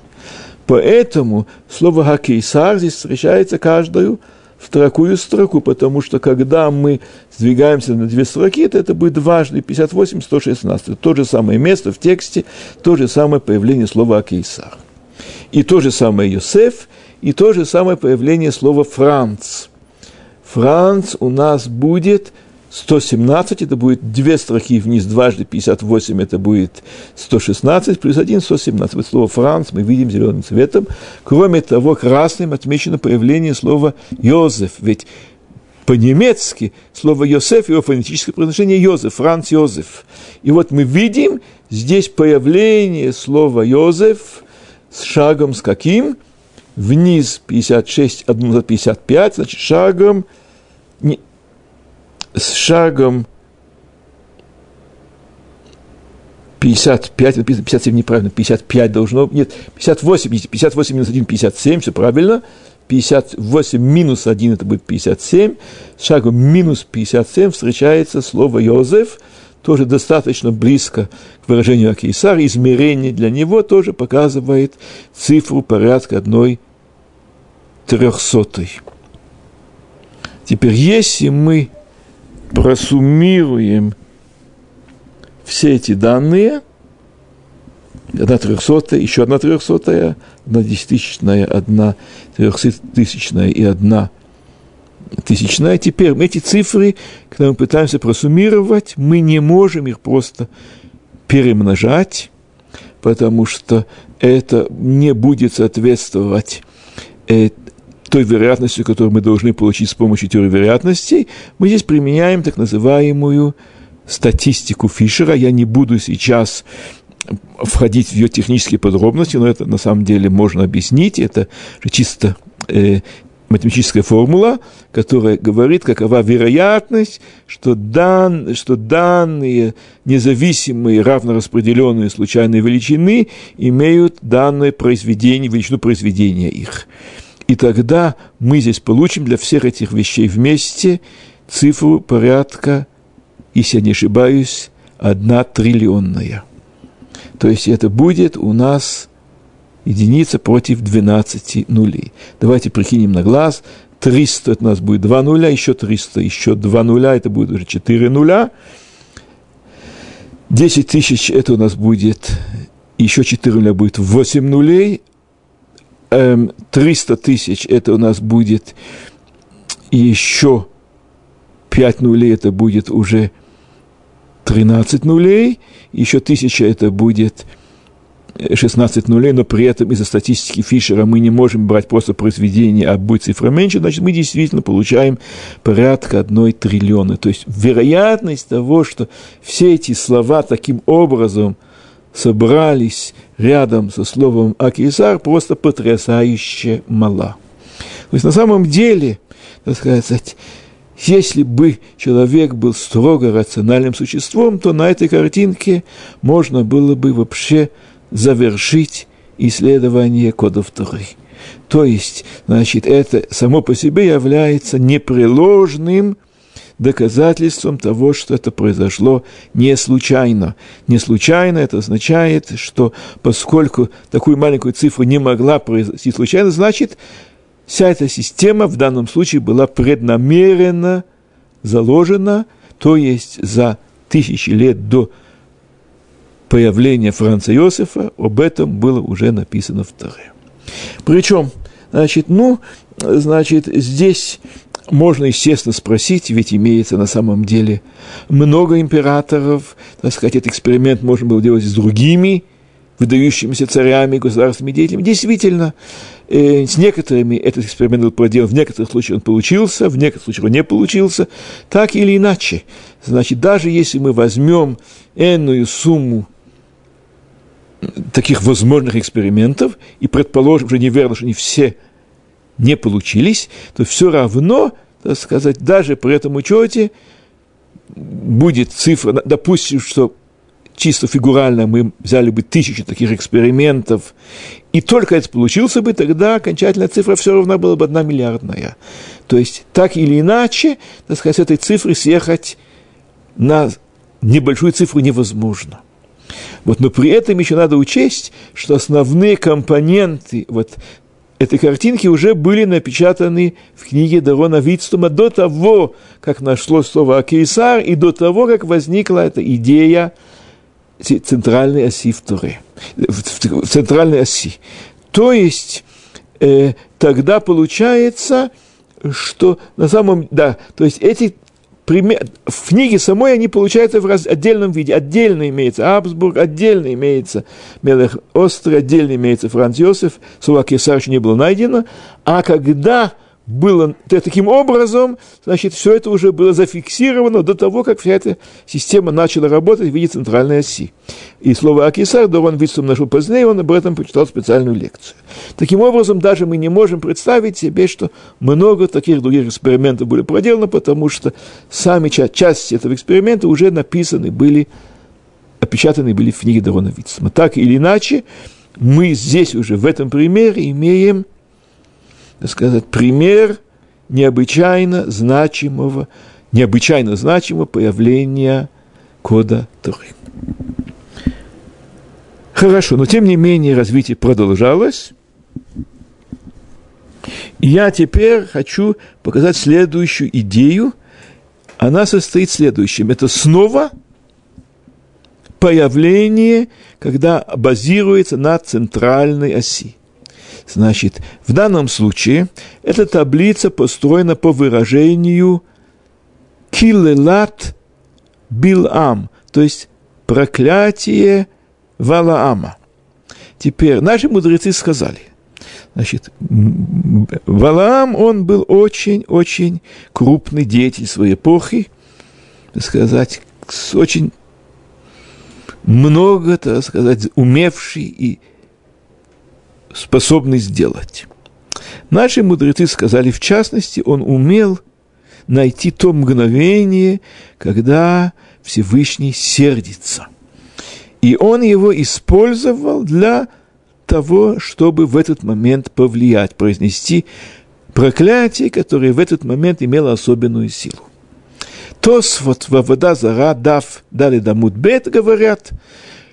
Поэтому слово «хакейсар» здесь встречается каждую строку и строку, потому что когда мы сдвигаемся на две строки, то это будет дважды 58, 116. То же самое место в тексте, то же самое появление слова «акейсар». И то же самое «Йосеф», и то же самое появление слова «Франц». «Франц» у нас будет 117, это будет две строки вниз, дважды 58, это будет 116, плюс 1, 117. Вот слово «Франц» мы видим зеленым цветом. Кроме того, красным отмечено появление слова «Йозеф», ведь по-немецки слово «Йосеф», его фонетическое произношение «Йозеф», «Франц Йозеф». И вот мы видим здесь появление слова «Йозеф» с шагом с каким – вниз 56, одну за 55, значит, шагом, не, с шагом 55, 57 неправильно, 55 должно, нет, 58, 58 минус 1, 57, все правильно, 58 минус 1, это будет 57, с шагом минус 57 встречается слово «Йозеф», тоже достаточно близко к выражению Акейсар, измерение для него тоже показывает цифру порядка одной трехсотой. Теперь, если мы просуммируем все эти данные, одна трехсотая, еще одна трехсотая, одна десятитысячная, одна трехсоттысячная и одна тысячная. Теперь эти цифры, когда мы пытаемся просуммировать, мы не можем их просто перемножать, потому что это не будет соответствовать э, той вероятностью, которую мы должны получить с помощью теории вероятностей. Мы здесь применяем так называемую статистику Фишера. Я не буду сейчас входить в ее технические подробности, но это на самом деле можно объяснить. Это чисто э, математическая формула, которая говорит, какова вероятность, что, дан, что данные независимые равнораспределенные случайные величины имеют данное произведение, величину произведения их. И тогда мы здесь получим для всех этих вещей вместе цифру порядка, если я не ошибаюсь, одна триллионная. То есть это будет у нас единица против 12 нулей. Давайте прикинем на глаз. 300 это у нас будет 2 нуля, еще 300, еще 2 нуля, это будет уже 4 нуля. 10 тысяч это у нас будет, еще 4 нуля будет 8 нулей. 300 эм, тысяч это у нас будет еще 5 нулей, это будет уже 13 нулей, еще 1000 это будет 16 нулей, но при этом из-за статистики Фишера мы не можем брать просто произведение, а будет цифра меньше, значит, мы действительно получаем порядка одной триллиона. То есть вероятность того, что все эти слова таким образом собрались рядом со словом Акисар, просто потрясающе мала. То есть на самом деле, так сказать, если бы человек был строго рациональным существом, то на этой картинке можно было бы вообще завершить исследование кодов Торы. То есть, значит, это само по себе является непреложным доказательством того, что это произошло не случайно. Не случайно это означает, что поскольку такую маленькую цифру не могла произойти случайно, значит, вся эта система в данном случае была преднамеренно заложена, то есть за тысячи лет до появления Франца Иосифа, об этом было уже написано в Таре. Причем, значит, ну, значит, здесь можно, естественно, спросить, ведь имеется на самом деле много императоров, так сказать, этот эксперимент можно было делать с другими выдающимися царями, государственными деятелями. Действительно, э, с некоторыми этот эксперимент был проделан, в некоторых случаях он получился, в некоторых случаях он не получился, так или иначе. Значит, даже если мы возьмем энную сумму таких возможных экспериментов, и предположим, что неверно, что они все не получились, то все равно, так сказать, даже при этом учете будет цифра, допустим, что чисто фигурально мы взяли бы тысячу таких экспериментов, и только это получился бы, тогда окончательная цифра все равно была бы одна миллиардная. То есть, так или иначе, так сказать, с этой цифры съехать на небольшую цифру невозможно – вот, но при этом еще надо учесть, что основные компоненты вот этой картинки уже были напечатаны в книге Дарона Витстума до того, как нашло слово «Акейсар», и до того, как возникла эта идея центральной оси в Туре, в центральной оси. То есть, э, тогда получается, что на самом... Да, то есть эти пример, в книге самой они получаются в раз, отдельном виде. Отдельно имеется Абсбург, отдельно имеется Мелех Острый, отдельно имеется Франц Йосеф, слово Кесар еще не было найдено. А когда было таким образом, значит, все это уже было зафиксировано до того, как вся эта система начала работать в виде центральной оси. И слово Акисар, Дорон Витсум нашел позднее, он об этом прочитал специальную лекцию. Таким образом, даже мы не можем представить себе, что много таких других экспериментов были проделаны, потому что сами части этого эксперимента уже написаны были, опечатаны были в книге Дорона Витсума. Так или иначе, мы здесь уже в этом примере имеем – так сказать, пример необычайно значимого, необычайно значимого появления кода Торы. Хорошо, но тем не менее развитие продолжалось. И я теперь хочу показать следующую идею. Она состоит в следующем. Это снова появление, когда базируется на центральной оси. Значит, в данном случае эта таблица построена по выражению килелат билам, то есть проклятие Валаама. Теперь наши мудрецы сказали, значит, Валаам, он был очень-очень крупный деятель своей эпохи, сказать, очень много, так сказать, умевший и способный сделать. Наши мудрецы сказали, в частности, он умел найти то мгновение, когда Всевышний сердится. И он его использовал для того, чтобы в этот момент повлиять, произнести проклятие, которое в этот момент имело особенную силу. Тос вот во вода зара дав дали дамут бет говорят,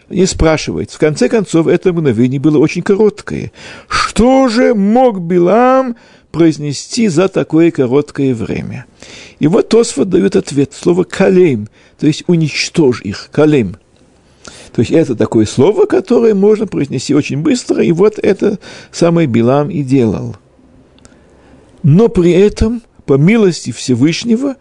не спрашивает. В конце концов, это мгновение было очень короткое. Что же мог Билам произнести за такое короткое время? И вот Тосфот дает ответ, слово «калем», то есть «уничтожь их», «калем». То есть это такое слово, которое можно произнести очень быстро, и вот это самое Билам и делал. Но при этом, по милости Всевышнего,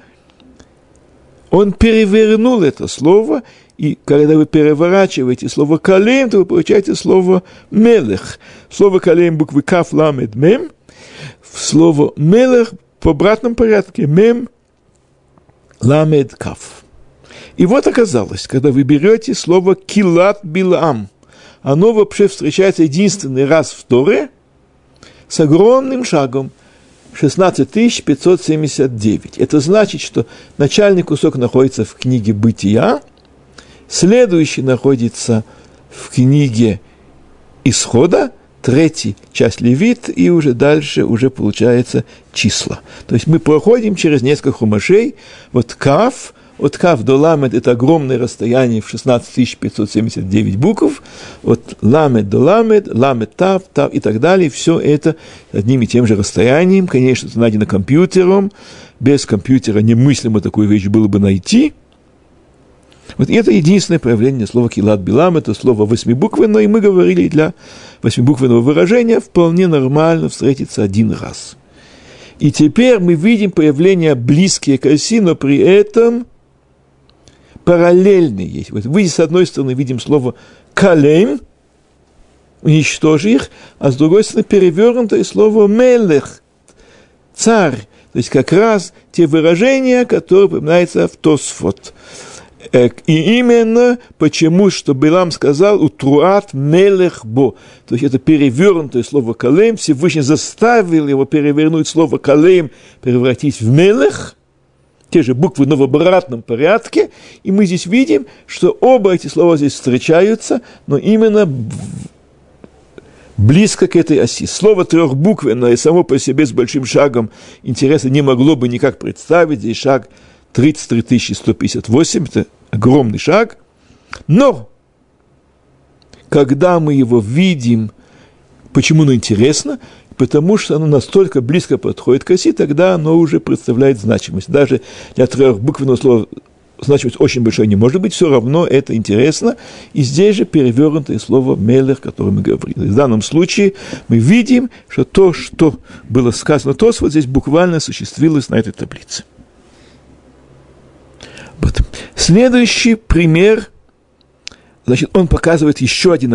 он перевернул это слово И когда вы переворачиваете слово «калим», то вы получаете слово «мелех». Слово «калим» буквы «каф», «ламед», «мем». Слово «мелех» в обратном порядке «мем», «ламед», «каф». И вот оказалось, когда вы берете слово «килат билам», оно вообще встречается единственный раз в Торе с огромным шагом – 16 579. Это значит, что начальный кусок находится в книге «Бытия», следующий находится в книге «Исхода», третий часть Левит, и уже дальше уже получается числа. То есть мы проходим через несколько хумашей, вот Кав, от Кав до Ламед это огромное расстояние в 16 579 букв, от Ламед до Ламед, Ламед Тав, Тав и так далее, все это одним и тем же расстоянием, конечно, это найдено компьютером, без компьютера немыслимо такую вещь было бы найти. Вот это единственное проявление слова «килат билам», это слово восьмибуквенное, и мы говорили для восьмибуквенного выражения вполне нормально встретиться один раз. И теперь мы видим появление близкие к оси, но при этом – параллельные есть. Вот вы с одной стороны видим слово «калем», уничтожи их, а с другой стороны перевернутое слово «мелех», «царь». То есть как раз те выражения, которые упоминаются в Тосфот. Э, и именно почему, что Билам сказал «утруат мелех бо». То есть это перевернутое слово «калем». Всевышний заставил его перевернуть слово «калем», превратить в «мелех», те же буквы, но в обратном порядке, и мы здесь видим, что оба эти слова здесь встречаются, но именно близко к этой оси. Слово трехбуквенное само по себе с большим шагом интереса не могло бы никак представить. Здесь шаг 33 158, это огромный шаг. Но, когда мы его видим, почему оно интересно? потому что оно настолько близко подходит к оси, тогда оно уже представляет значимость. Даже для трехбуквенного слова значимость очень большой не может быть, все равно это интересно. И здесь же перевернутое слово «мелех», о котором мы говорили. В данном случае мы видим, что то, что было сказано то, вот здесь буквально осуществилось на этой таблице. Вот. Следующий пример, значит, он показывает еще один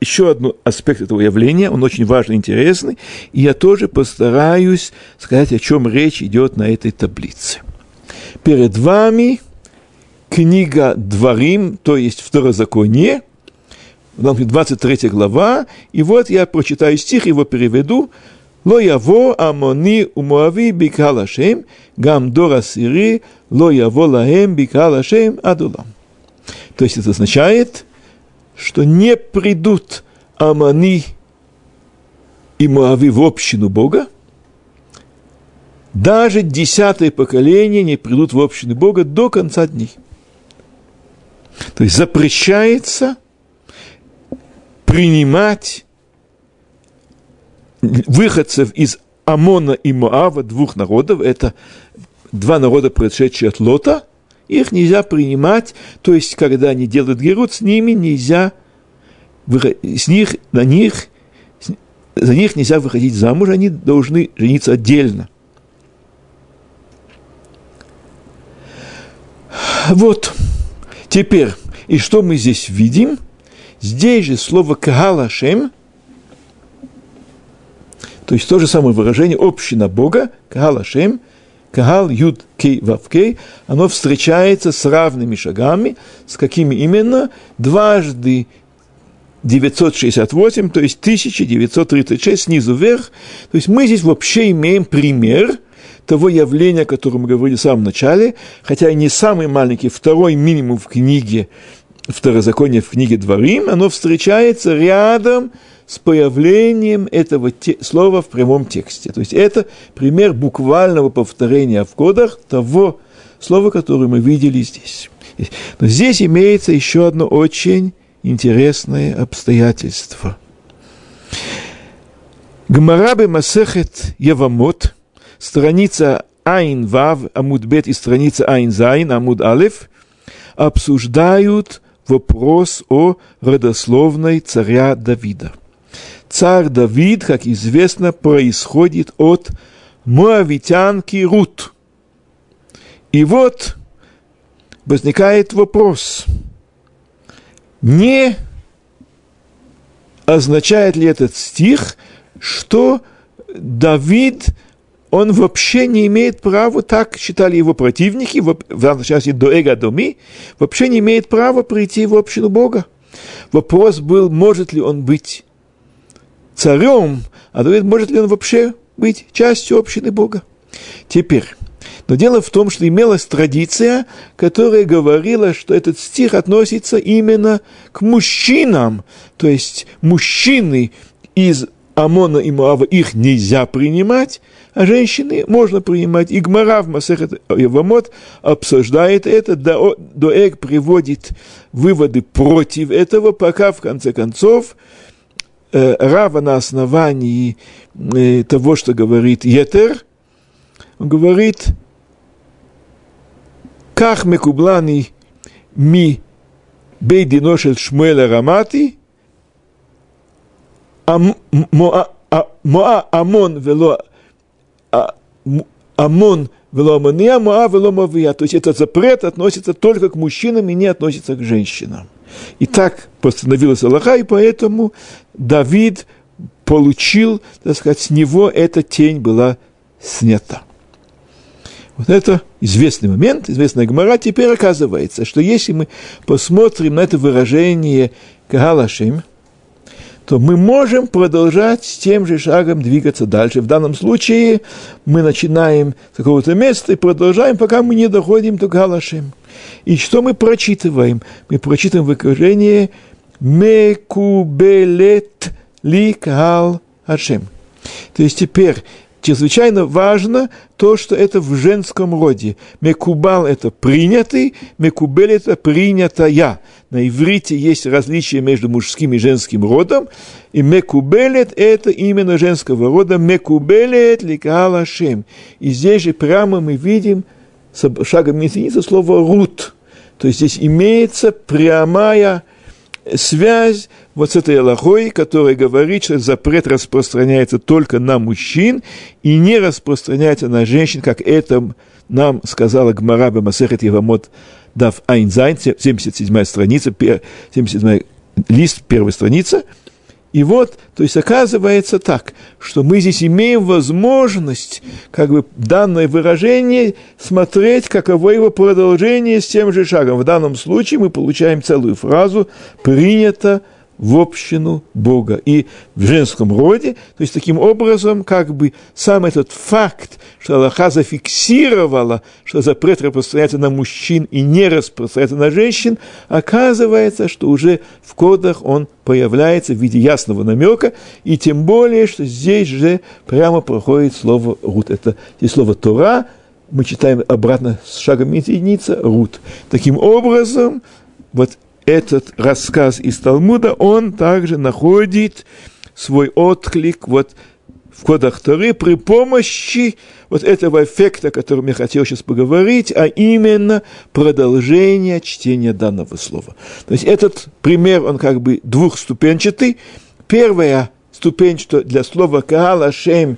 еще один аспект этого явления, он очень важный, интересный, и я тоже постараюсь сказать, о чем речь идет на этой таблице. Перед вами книга Дворим, то есть Второзаконие, 23 глава, и вот я прочитаю стих, его переведу. לא יבוא עמוני ומואבי בקהל השם, גם דור עשירי לא יבוא להם בקהל השם עד עולם. То есть это означает, что не придут Амани и Моави в общину Бога, даже десятое поколение не придут в общину Бога до конца дней. То есть запрещается принимать выходцев из Амона и Моава, двух народов, это два народа, происшедшие от Лота – их нельзя принимать, то есть, когда они делают герут, с ними нельзя, с них, на них, за них нельзя выходить замуж, они должны жениться отдельно. Вот, теперь, и что мы здесь видим? Здесь же слово «кагалашем», то есть то же самое выражение «община Бога», «кагалашем», Кагал Юд Кей Вав Кей, оно встречается с равными шагами, с какими именно? Дважды 968, то есть 1936 снизу вверх. То есть мы здесь вообще имеем пример того явления, о котором мы говорили в самом начале, хотя и не самый маленький, второй минимум в книге Второзаконие в книге Дворим, оно встречается рядом с появлением этого те, слова в прямом тексте. То есть это пример буквального повторения в кодах того слова, которое мы видели здесь. Но здесь имеется еще одно очень интересное обстоятельство. Гмарабе Масехет Явамот, страница Айн Вав, Амуд Бет и страница Айн Зайн, Амуд Алеф, обсуждают вопрос о родословной царя Давида – царь Давид, как известно, происходит от моавитянки Рут. И вот возникает вопрос, Не означает ли этот стих, что Давид, он вообще не имеет права, так считали его противники, в данном части Доэга Доми, вообще не имеет права прийти в общину Бога. Вопрос был, может ли он быть царем, а Давид, может ли он вообще быть частью общины Бога. Теперь, но дело в том, что имелась традиция, которая говорила, что этот стих относится именно к мужчинам, то есть мужчины из Амона и Моава их нельзя принимать, а женщины можно принимать. И Гмара в Масехет Явамот обсуждает это, Доэг приводит выводы против этого, пока в конце концов Рава на основании э, того, что говорит Етер, он говорит, как мекублани ми бейдино шель Шмуэля Рамати, моа амон вело амон вело амония, моа вело мавия. То есть этот запрет относится только к мужчинам и не относится к женщинам. И так постановилась Аллаха, и поэтому Давид получил, так сказать, с него эта тень была снята. Вот это известный момент, известная гмара. Теперь оказывается, что если мы посмотрим на это выражение Кагалашим, то мы можем продолжать с тем же шагом двигаться дальше. В данном случае мы начинаем с какого-то места и продолжаем, пока мы не доходим до Галашим. И что мы прочитываем? Мы прочитываем выражение «Мекубелет ли кал Ашем». То есть теперь чрезвычайно важно то, что это в женском роде. Мекубал – это принятый, мекубель – это принятая. На иврите есть различие между мужским и женским родом, и мекубелет – это именно женского рода, мекубелет ликала шем. И здесь же прямо мы видим шагом единица слово «рут». То есть здесь имеется прямая связь вот с этой алахой, которая говорит, что запрет распространяется только на мужчин и не распространяется на женщин, как это нам сказала Гмара מסכת יבמות דף עין זין, 77 страница, 77 лист, первая страница – и вот, то есть оказывается так, что мы здесь имеем возможность, как бы данное выражение, смотреть, каково его продолжение с тем же шагом. В данном случае мы получаем целую фразу «принято в общину Бога и в женском роде. То есть таким образом, как бы сам этот факт, что Аллаха зафиксировала, что запрет распространяется на мужчин и не распространяется на женщин, оказывается, что уже в кодах он появляется в виде ясного намека, и тем более, что здесь же прямо проходит слово «рут». Это здесь слово «тора», мы читаем обратно с шагом единица «рут». Таким образом, вот этот рассказ из Талмуда, он также находит свой отклик вот в кодах Торы при помощи вот этого эффекта, о котором я хотел сейчас поговорить, а именно продолжение чтения данного слова. То есть этот пример, он как бы двухступенчатый. Первая ступень, что для слова «Каала Шем»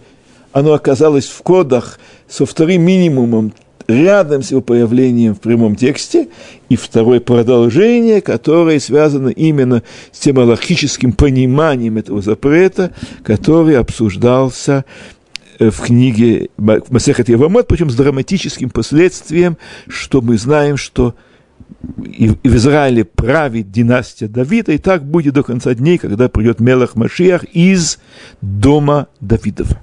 оно оказалось в кодах со вторым минимумом рядом с его появлением в прямом тексте, и второе продолжение, которое связано именно с тем аллахическим пониманием этого запрета, который обсуждался э, в книге Масехат Явамот, причем с драматическим последствием, что мы знаем, что и в Израиле правит династия Давида, и так будет до конца дней, когда придет Мелах Машиах из дома Давидова.